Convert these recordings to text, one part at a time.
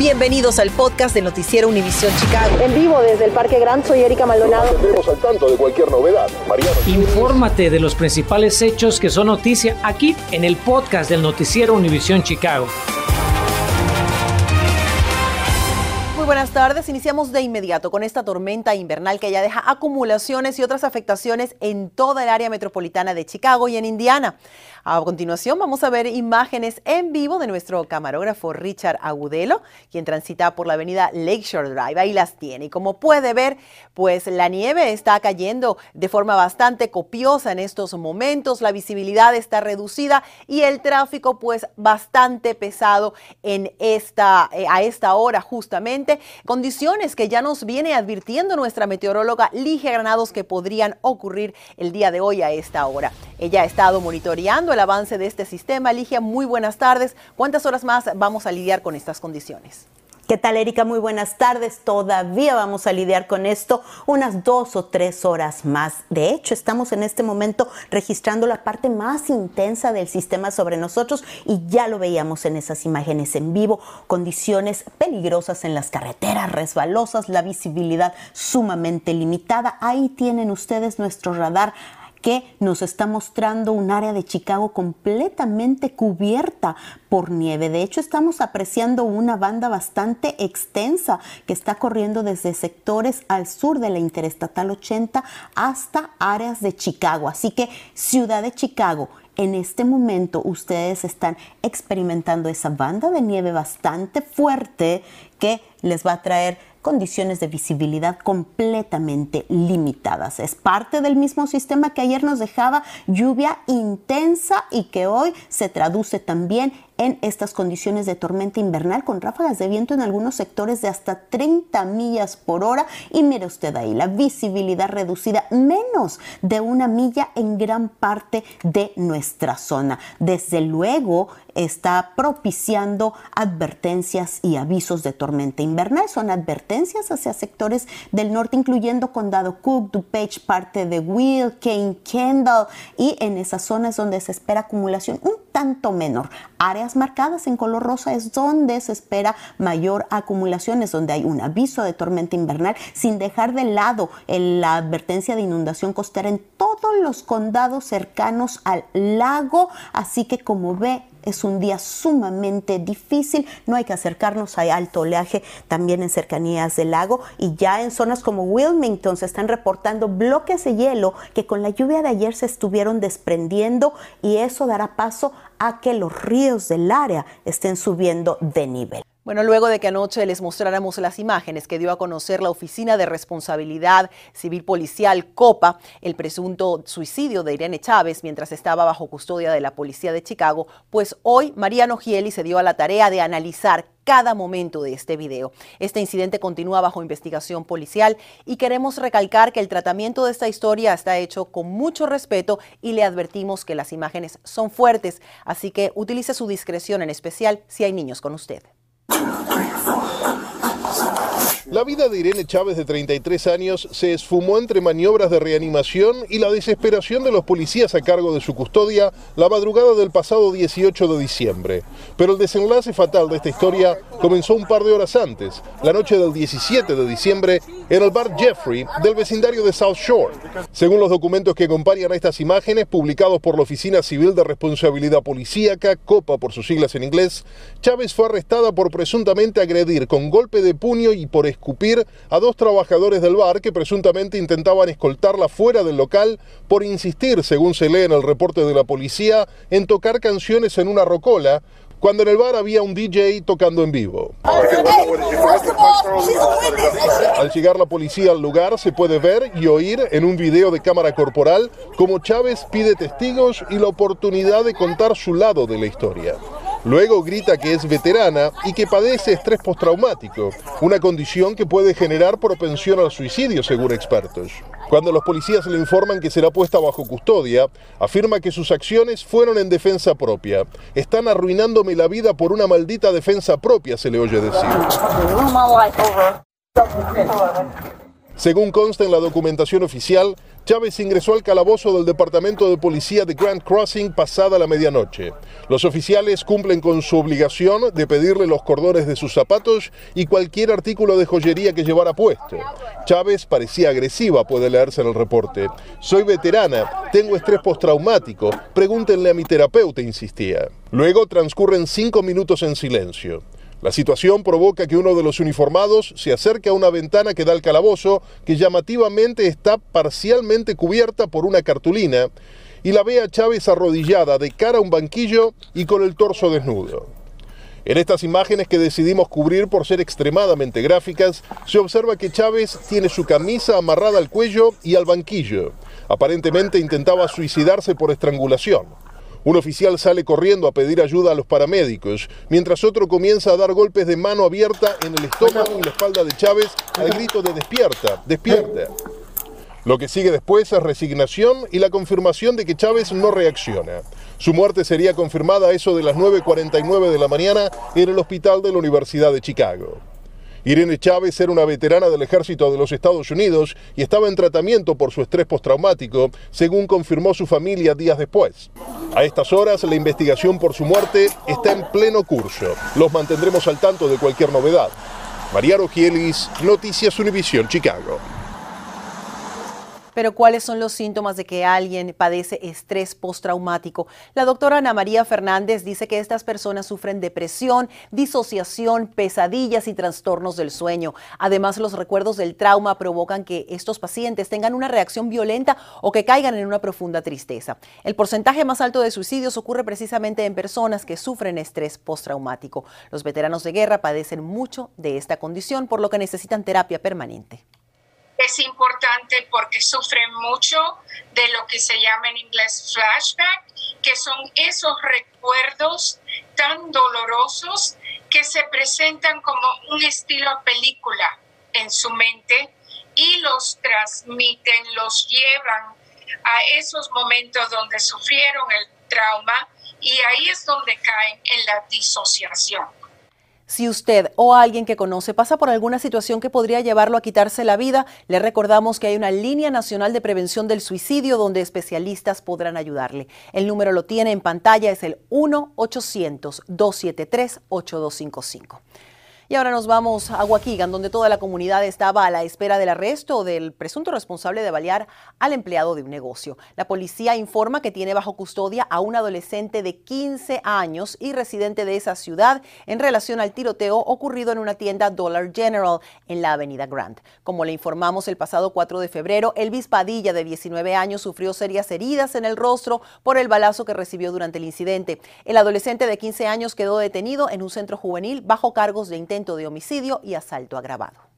Bienvenidos al podcast del Noticiero Univisión Chicago. En vivo desde el Parque Gran, soy Erika Maldonado. Estamos al tanto de cualquier novedad. Mariano. Infórmate de los principales hechos que son noticia aquí en el podcast del Noticiero Univisión Chicago. buenas tardes. Iniciamos de inmediato con esta tormenta invernal que ya deja acumulaciones y otras afectaciones en toda el área metropolitana de Chicago y en Indiana. A continuación vamos a ver imágenes en vivo de nuestro camarógrafo Richard Agudelo, quien transita por la avenida Lakeshore Drive. Ahí las tiene. Y como puede ver, pues la nieve está cayendo de forma bastante copiosa en estos momentos. La visibilidad está reducida y el tráfico pues bastante pesado en esta, eh, a esta hora justamente. Condiciones que ya nos viene advirtiendo nuestra meteoróloga Ligia Granados que podrían ocurrir el día de hoy a esta hora. Ella ha estado monitoreando el avance de este sistema. Ligia, muy buenas tardes. ¿Cuántas horas más vamos a lidiar con estas condiciones? ¿Qué tal, Erika? Muy buenas tardes. Todavía vamos a lidiar con esto unas dos o tres horas más. De hecho, estamos en este momento registrando la parte más intensa del sistema sobre nosotros y ya lo veíamos en esas imágenes en vivo. Condiciones peligrosas en las carreteras, resbalosas, la visibilidad sumamente limitada. Ahí tienen ustedes nuestro radar que nos está mostrando un área de Chicago completamente cubierta por nieve. De hecho, estamos apreciando una banda bastante extensa que está corriendo desde sectores al sur de la Interestatal 80 hasta áreas de Chicago. Así que Ciudad de Chicago, en este momento ustedes están experimentando esa banda de nieve bastante fuerte que les va a traer condiciones de visibilidad completamente limitadas. Es parte del mismo sistema que ayer nos dejaba lluvia intensa y que hoy se traduce también en estas condiciones de tormenta invernal con ráfagas de viento en algunos sectores de hasta 30 millas por hora. Y mire usted ahí, la visibilidad reducida menos de una milla en gran parte de nuestra zona. Desde luego está propiciando advertencias y avisos de tormenta invernal. Son advertencias hacia sectores del norte, incluyendo Condado Cook, DuPage, parte de Will, Kane, Kendall y en esas zonas donde se espera acumulación un tanto menor. Áreas marcadas en color rosa es donde se espera mayor acumulación, es donde hay un aviso de tormenta invernal, sin dejar de lado la advertencia de inundación costera en todos los condados cercanos al lago. Así que como ve, es un día sumamente difícil, no hay que acercarnos, hay alto oleaje también en cercanías del lago y ya en zonas como Wilmington se están reportando bloques de hielo que con la lluvia de ayer se estuvieron desprendiendo y eso dará paso a que los ríos del área estén subiendo de nivel. Bueno, luego de que anoche les mostráramos las imágenes que dio a conocer la Oficina de Responsabilidad Civil Policial COPA, el presunto suicidio de Irene Chávez mientras estaba bajo custodia de la Policía de Chicago, pues hoy Mariano Gieli se dio a la tarea de analizar cada momento de este video. Este incidente continúa bajo investigación policial y queremos recalcar que el tratamiento de esta historia está hecho con mucho respeto y le advertimos que las imágenes son fuertes, así que utilice su discreción en especial si hay niños con usted. world. La vida de Irene Chávez, de 33 años, se esfumó entre maniobras de reanimación y la desesperación de los policías a cargo de su custodia la madrugada del pasado 18 de diciembre. Pero el desenlace fatal de esta historia comenzó un par de horas antes, la noche del 17 de diciembre, en el bar Jeffrey del vecindario de South Shore. Según los documentos que acompañan a estas imágenes, publicados por la Oficina Civil de Responsabilidad Policíaca, COPA por sus siglas en inglés, Chávez fue arrestada por presuntamente agredir con golpe de puño y por escupir a dos trabajadores del bar que presuntamente intentaban escoltarla fuera del local por insistir, según se lee en el reporte de la policía, en tocar canciones en una rocola, cuando en el bar había un DJ tocando en vivo. Al llegar la policía al lugar se puede ver y oír en un video de cámara corporal cómo Chávez pide testigos y la oportunidad de contar su lado de la historia. Luego grita que es veterana y que padece estrés postraumático, una condición que puede generar propensión al suicidio, según expertos. Cuando los policías le informan que será puesta bajo custodia, afirma que sus acciones fueron en defensa propia. Están arruinándome la vida por una maldita defensa propia, se le oye decir. Según consta en la documentación oficial, Chávez ingresó al calabozo del Departamento de Policía de Grand Crossing pasada la medianoche. Los oficiales cumplen con su obligación de pedirle los cordones de sus zapatos y cualquier artículo de joyería que llevara puesto. Chávez parecía agresiva, puede leerse en el reporte. Soy veterana, tengo estrés postraumático, pregúntenle a mi terapeuta, insistía. Luego transcurren cinco minutos en silencio. La situación provoca que uno de los uniformados se acerque a una ventana que da al calabozo, que llamativamente está parcialmente cubierta por una cartulina, y la ve a Chávez arrodillada de cara a un banquillo y con el torso desnudo. En estas imágenes que decidimos cubrir por ser extremadamente gráficas, se observa que Chávez tiene su camisa amarrada al cuello y al banquillo. Aparentemente intentaba suicidarse por estrangulación. Un oficial sale corriendo a pedir ayuda a los paramédicos, mientras otro comienza a dar golpes de mano abierta en el estómago y la espalda de Chávez al grito de despierta, despierta. Lo que sigue después es resignación y la confirmación de que Chávez no reacciona. Su muerte sería confirmada a eso de las 9.49 de la mañana en el hospital de la Universidad de Chicago. Irene Chávez era una veterana del ejército de los Estados Unidos y estaba en tratamiento por su estrés postraumático, según confirmó su familia días después. A estas horas, la investigación por su muerte está en pleno curso. Los mantendremos al tanto de cualquier novedad. María Rogielis, Noticias Univisión, Chicago. Pero ¿cuáles son los síntomas de que alguien padece estrés postraumático? La doctora Ana María Fernández dice que estas personas sufren depresión, disociación, pesadillas y trastornos del sueño. Además, los recuerdos del trauma provocan que estos pacientes tengan una reacción violenta o que caigan en una profunda tristeza. El porcentaje más alto de suicidios ocurre precisamente en personas que sufren estrés postraumático. Los veteranos de guerra padecen mucho de esta condición, por lo que necesitan terapia permanente es importante porque sufren mucho de lo que se llama en inglés flashback, que son esos recuerdos tan dolorosos que se presentan como un estilo película en su mente y los transmiten, los llevan a esos momentos donde sufrieron el trauma y ahí es donde caen en la disociación. Si usted o alguien que conoce pasa por alguna situación que podría llevarlo a quitarse la vida, le recordamos que hay una línea nacional de prevención del suicidio donde especialistas podrán ayudarle. El número lo tiene en pantalla, es el 1-800-273-8255. Y ahora nos vamos a Waukegan, donde toda la comunidad estaba a la espera del arresto del presunto responsable de balear al empleado de un negocio. La policía informa que tiene bajo custodia a un adolescente de 15 años y residente de esa ciudad en relación al tiroteo ocurrido en una tienda Dollar General en la avenida Grant. Como le informamos el pasado 4 de febrero, Elvis Padilla, de 19 años, sufrió serias heridas en el rostro por el balazo que recibió durante el incidente. El adolescente de 15 años quedó detenido en un centro juvenil bajo cargos de intento de homicidio y asalto agravado.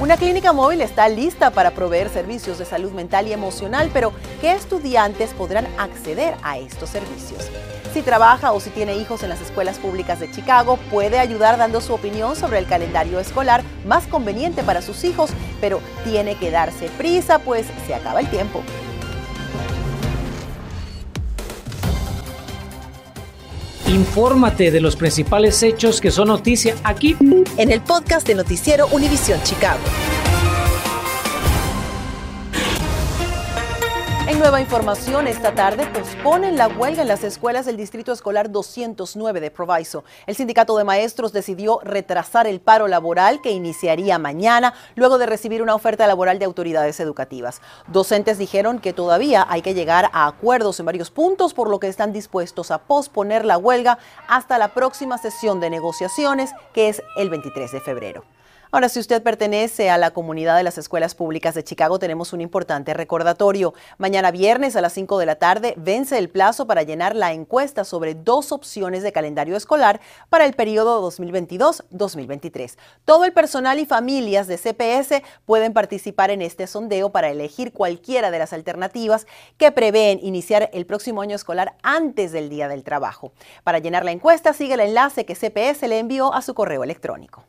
Una clínica móvil está lista para proveer servicios de salud mental y emocional, pero ¿qué estudiantes podrán acceder a estos servicios? Si trabaja o si tiene hijos en las escuelas públicas de Chicago, puede ayudar dando su opinión sobre el calendario escolar más conveniente para sus hijos, pero tiene que darse prisa, pues se acaba el tiempo. Infórmate de los principales hechos que son noticia aquí en el podcast de Noticiero Univisión Chicago. Nueva información, esta tarde posponen la huelga en las escuelas del Distrito Escolar 209 de Proviso. El sindicato de maestros decidió retrasar el paro laboral que iniciaría mañana luego de recibir una oferta laboral de autoridades educativas. Docentes dijeron que todavía hay que llegar a acuerdos en varios puntos, por lo que están dispuestos a posponer la huelga hasta la próxima sesión de negociaciones, que es el 23 de febrero. Ahora, si usted pertenece a la comunidad de las escuelas públicas de Chicago, tenemos un importante recordatorio. Mañana viernes a las 5 de la tarde vence el plazo para llenar la encuesta sobre dos opciones de calendario escolar para el periodo 2022-2023. Todo el personal y familias de CPS pueden participar en este sondeo para elegir cualquiera de las alternativas que prevén iniciar el próximo año escolar antes del Día del Trabajo. Para llenar la encuesta, sigue el enlace que CPS le envió a su correo electrónico.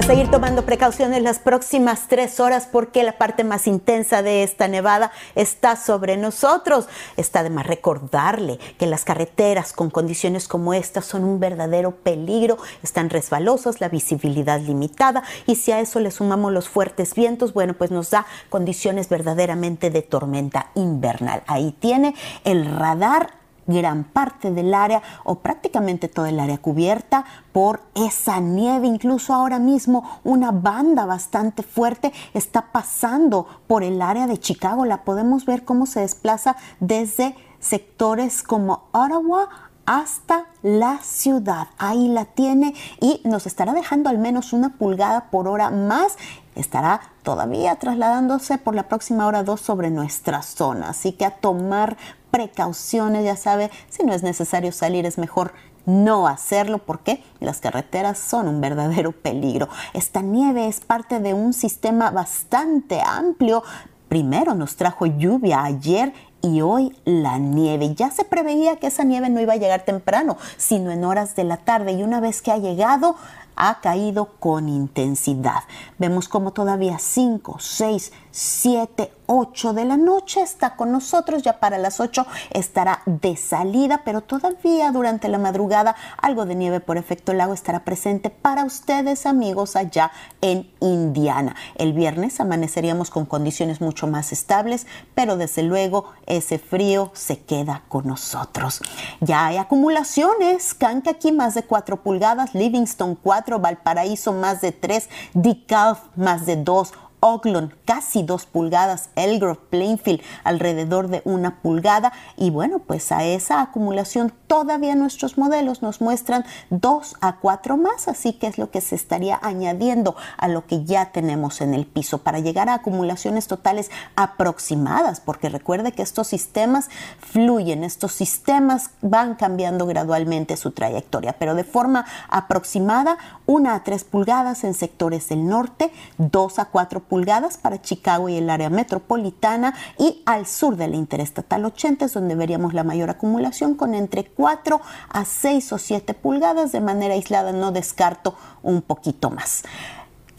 A seguir tomando precauciones las próximas tres horas porque la parte más intensa de esta nevada está sobre nosotros. Está de más recordarle que las carreteras con condiciones como estas son un verdadero peligro. Están resbalosas, la visibilidad limitada y si a eso le sumamos los fuertes vientos, bueno, pues nos da condiciones verdaderamente de tormenta invernal. Ahí tiene el radar gran parte del área o prácticamente toda el área cubierta por esa nieve. Incluso ahora mismo una banda bastante fuerte está pasando por el área de Chicago. La podemos ver cómo se desplaza desde sectores como Ottawa hasta la ciudad. Ahí la tiene y nos estará dejando al menos una pulgada por hora más. Estará todavía trasladándose por la próxima hora 2 sobre nuestra zona. Así que a tomar precauciones, ya sabe, si no es necesario salir es mejor no hacerlo porque las carreteras son un verdadero peligro. Esta nieve es parte de un sistema bastante amplio. Primero nos trajo lluvia ayer y hoy la nieve. Ya se preveía que esa nieve no iba a llegar temprano, sino en horas de la tarde y una vez que ha llegado ha caído con intensidad. Vemos como todavía 5, 6, 7, 8 de la noche está con nosotros, ya para las 8 estará de salida, pero todavía durante la madrugada algo de nieve por efecto lago estará presente para ustedes amigos allá en Indiana. El viernes amaneceríamos con condiciones mucho más estables, pero desde luego ese frío se queda con nosotros. Ya hay acumulaciones, aquí más de 4 pulgadas, Livingston 4, Valparaíso más de 3, DeKalb más de 2, Oakland casi dos pulgadas, Elgrove, Plainfield alrededor de una pulgada. Y bueno, pues a esa acumulación todavía nuestros modelos nos muestran dos a cuatro más, así que es lo que se estaría añadiendo a lo que ya tenemos en el piso para llegar a acumulaciones totales aproximadas, porque recuerde que estos sistemas fluyen, estos sistemas van cambiando gradualmente su trayectoria, pero de forma aproximada, una a tres pulgadas en sectores del norte, dos a cuatro pulgadas para Chicago y el área metropolitana y al sur de la Interestatal 80 es donde veríamos la mayor acumulación con entre 4 a 6 o 7 pulgadas de manera aislada, no descarto un poquito más.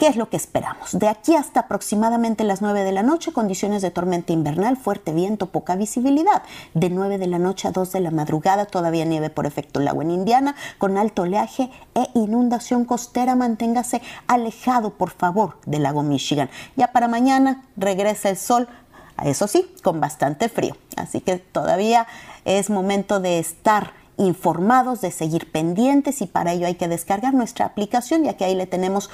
¿Qué es lo que esperamos? De aquí hasta aproximadamente las 9 de la noche, condiciones de tormenta invernal, fuerte viento, poca visibilidad. De 9 de la noche a 2 de la madrugada, todavía nieve por efecto lago en Indiana, con alto oleaje e inundación costera. Manténgase alejado, por favor, del lago Michigan. Ya para mañana regresa el sol, eso sí, con bastante frío. Así que todavía es momento de estar informados, de seguir pendientes y para ello hay que descargar nuestra aplicación ya que ahí le tenemos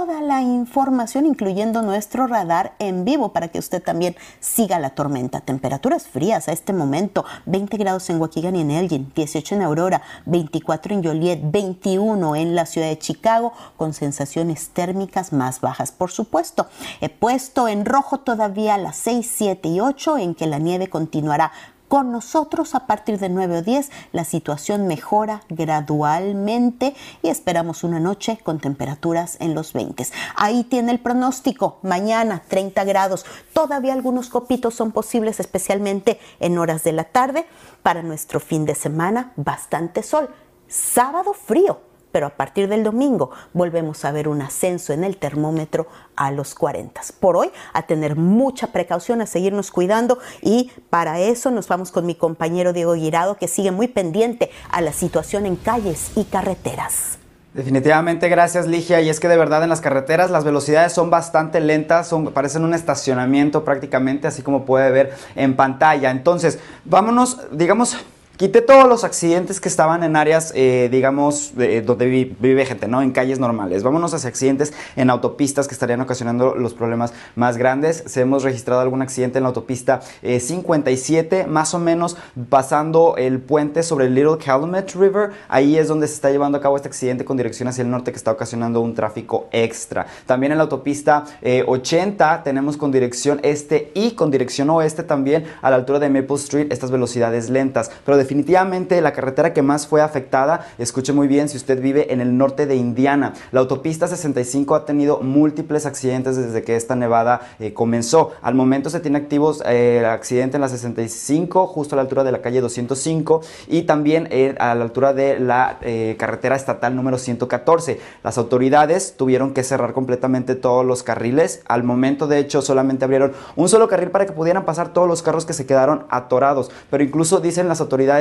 toda la información, incluyendo nuestro radar en vivo para que usted también siga la tormenta. Temperaturas frías a este momento, 20 grados en Waukegan y en Elgin, 18 en Aurora, 24 en Joliet, 21 en la ciudad de Chicago, con sensaciones térmicas más bajas, por supuesto. He puesto en rojo todavía las 6, 7 y 8 en que la nieve continuará con nosotros a partir de 9 o 10 la situación mejora gradualmente y esperamos una noche con temperaturas en los 20. Ahí tiene el pronóstico. Mañana 30 grados. Todavía algunos copitos son posibles, especialmente en horas de la tarde. Para nuestro fin de semana, bastante sol. Sábado frío pero a partir del domingo volvemos a ver un ascenso en el termómetro a los 40. Por hoy, a tener mucha precaución, a seguirnos cuidando y para eso nos vamos con mi compañero Diego Guirado que sigue muy pendiente a la situación en calles y carreteras. Definitivamente, gracias Ligia. Y es que de verdad en las carreteras las velocidades son bastante lentas, son, parecen un estacionamiento prácticamente, así como puede ver en pantalla. Entonces, vámonos, digamos, Quité todos los accidentes que estaban en áreas, eh, digamos, donde vive gente, ¿no? En calles normales. Vámonos hacia accidentes en autopistas que estarían ocasionando los problemas más grandes. Se hemos registrado algún accidente en la autopista 57, eh, más o menos pasando el puente sobre el Little Calumet River. Ahí es donde se está llevando a cabo este accidente con dirección hacia el norte que está ocasionando un tráfico extra. También en la autopista 80 eh, tenemos con dirección este y con dirección oeste también a la altura de Maple Street estas velocidades lentas. Pero de definitivamente la carretera que más fue afectada, escuche muy bien si usted vive en el norte de Indiana. La autopista 65 ha tenido múltiples accidentes desde que esta nevada eh, comenzó. Al momento se tiene activos eh, el accidente en la 65, justo a la altura de la calle 205 y también eh, a la altura de la carretera estatal número 114. Las autoridades tuvieron que cerrar completamente todos los carriles. Al momento, de hecho, solamente abrieron un solo carril para que pudieran pasar todos los carros que se quedaron atorados. Pero incluso dicen las autoridades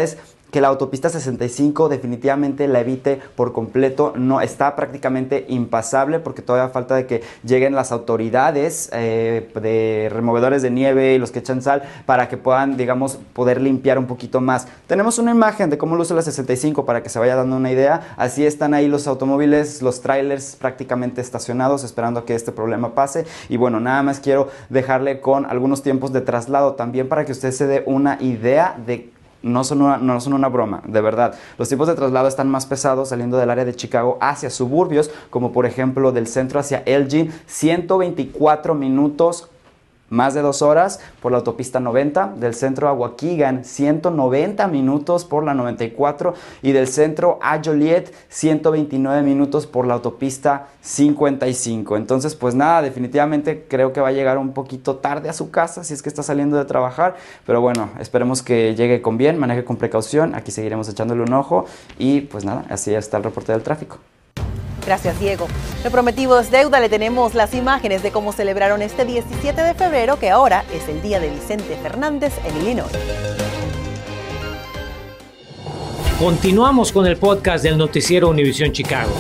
que la autopista 65 definitivamente la evite por completo, no está prácticamente impasable porque todavía falta de que lleguen las autoridades eh, de removedores de nieve y los que echan sal para que puedan, digamos, poder limpiar un poquito más. Tenemos una imagen de cómo luce la 65 para que se vaya dando una idea. Así están ahí los automóviles, los trailers prácticamente estacionados esperando que este problema pase. Y bueno, nada más quiero dejarle con algunos tiempos de traslado también para que usted se dé una idea de no son, una, no son una broma, de verdad. Los tiempos de traslado están más pesados saliendo del área de Chicago hacia suburbios, como por ejemplo del centro hacia Elgin, 124 minutos más de dos horas por la autopista 90, del centro a Waukegan 190 minutos por la 94 y del centro a Joliet 129 minutos por la autopista 55. Entonces, pues nada, definitivamente creo que va a llegar un poquito tarde a su casa si es que está saliendo de trabajar, pero bueno, esperemos que llegue con bien, maneje con precaución, aquí seguiremos echándole un ojo y pues nada, así está el reporte del tráfico. Gracias, Diego. Lo prometido es deuda. Le tenemos las imágenes de cómo celebraron este 17 de febrero, que ahora es el día de Vicente Fernández en Illinois. Continuamos con el podcast del noticiero Univisión Chicago.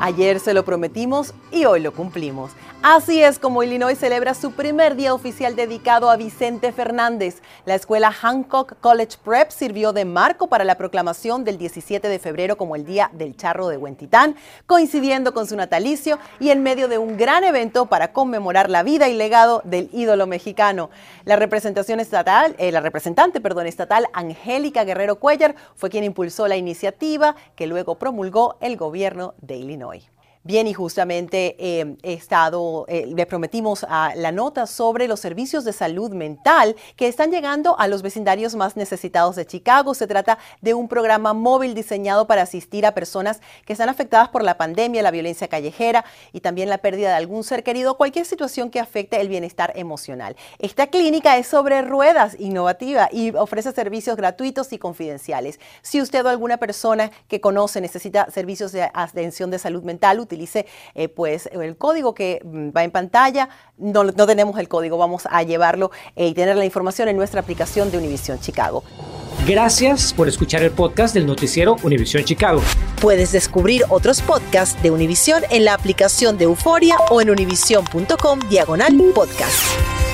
Ayer se lo prometimos y hoy lo cumplimos. Así es como Illinois celebra su primer día oficial dedicado a Vicente Fernández. La escuela Hancock College Prep sirvió de marco para la proclamación del 17 de febrero como el Día del Charro de Huentitán, coincidiendo con su natalicio y en medio de un gran evento para conmemorar la vida y legado del ídolo mexicano. La representación estatal, eh, la representante, perdón, estatal Angélica Guerrero Cuellar fue quien impulsó la iniciativa que luego promulgó el gobierno de Illinois. Bien, y justamente eh, he estado, eh, le prometimos a la nota sobre los servicios de salud mental que están llegando a los vecindarios más necesitados de Chicago. Se trata de un programa móvil diseñado para asistir a personas que están afectadas por la pandemia, la violencia callejera y también la pérdida de algún ser querido, cualquier situación que afecte el bienestar emocional. Esta clínica es sobre ruedas, innovativa y ofrece servicios gratuitos y confidenciales. Si usted o alguna persona que conoce necesita servicios de atención de salud mental, utilice eh, pues el código que mm, va en pantalla. No, no tenemos el código, vamos a llevarlo eh, y tener la información en nuestra aplicación de Univision Chicago. Gracias por escuchar el podcast del noticiero Univision Chicago. Puedes descubrir otros podcasts de Univision en la aplicación de Euforia o en univision.com diagonal podcast.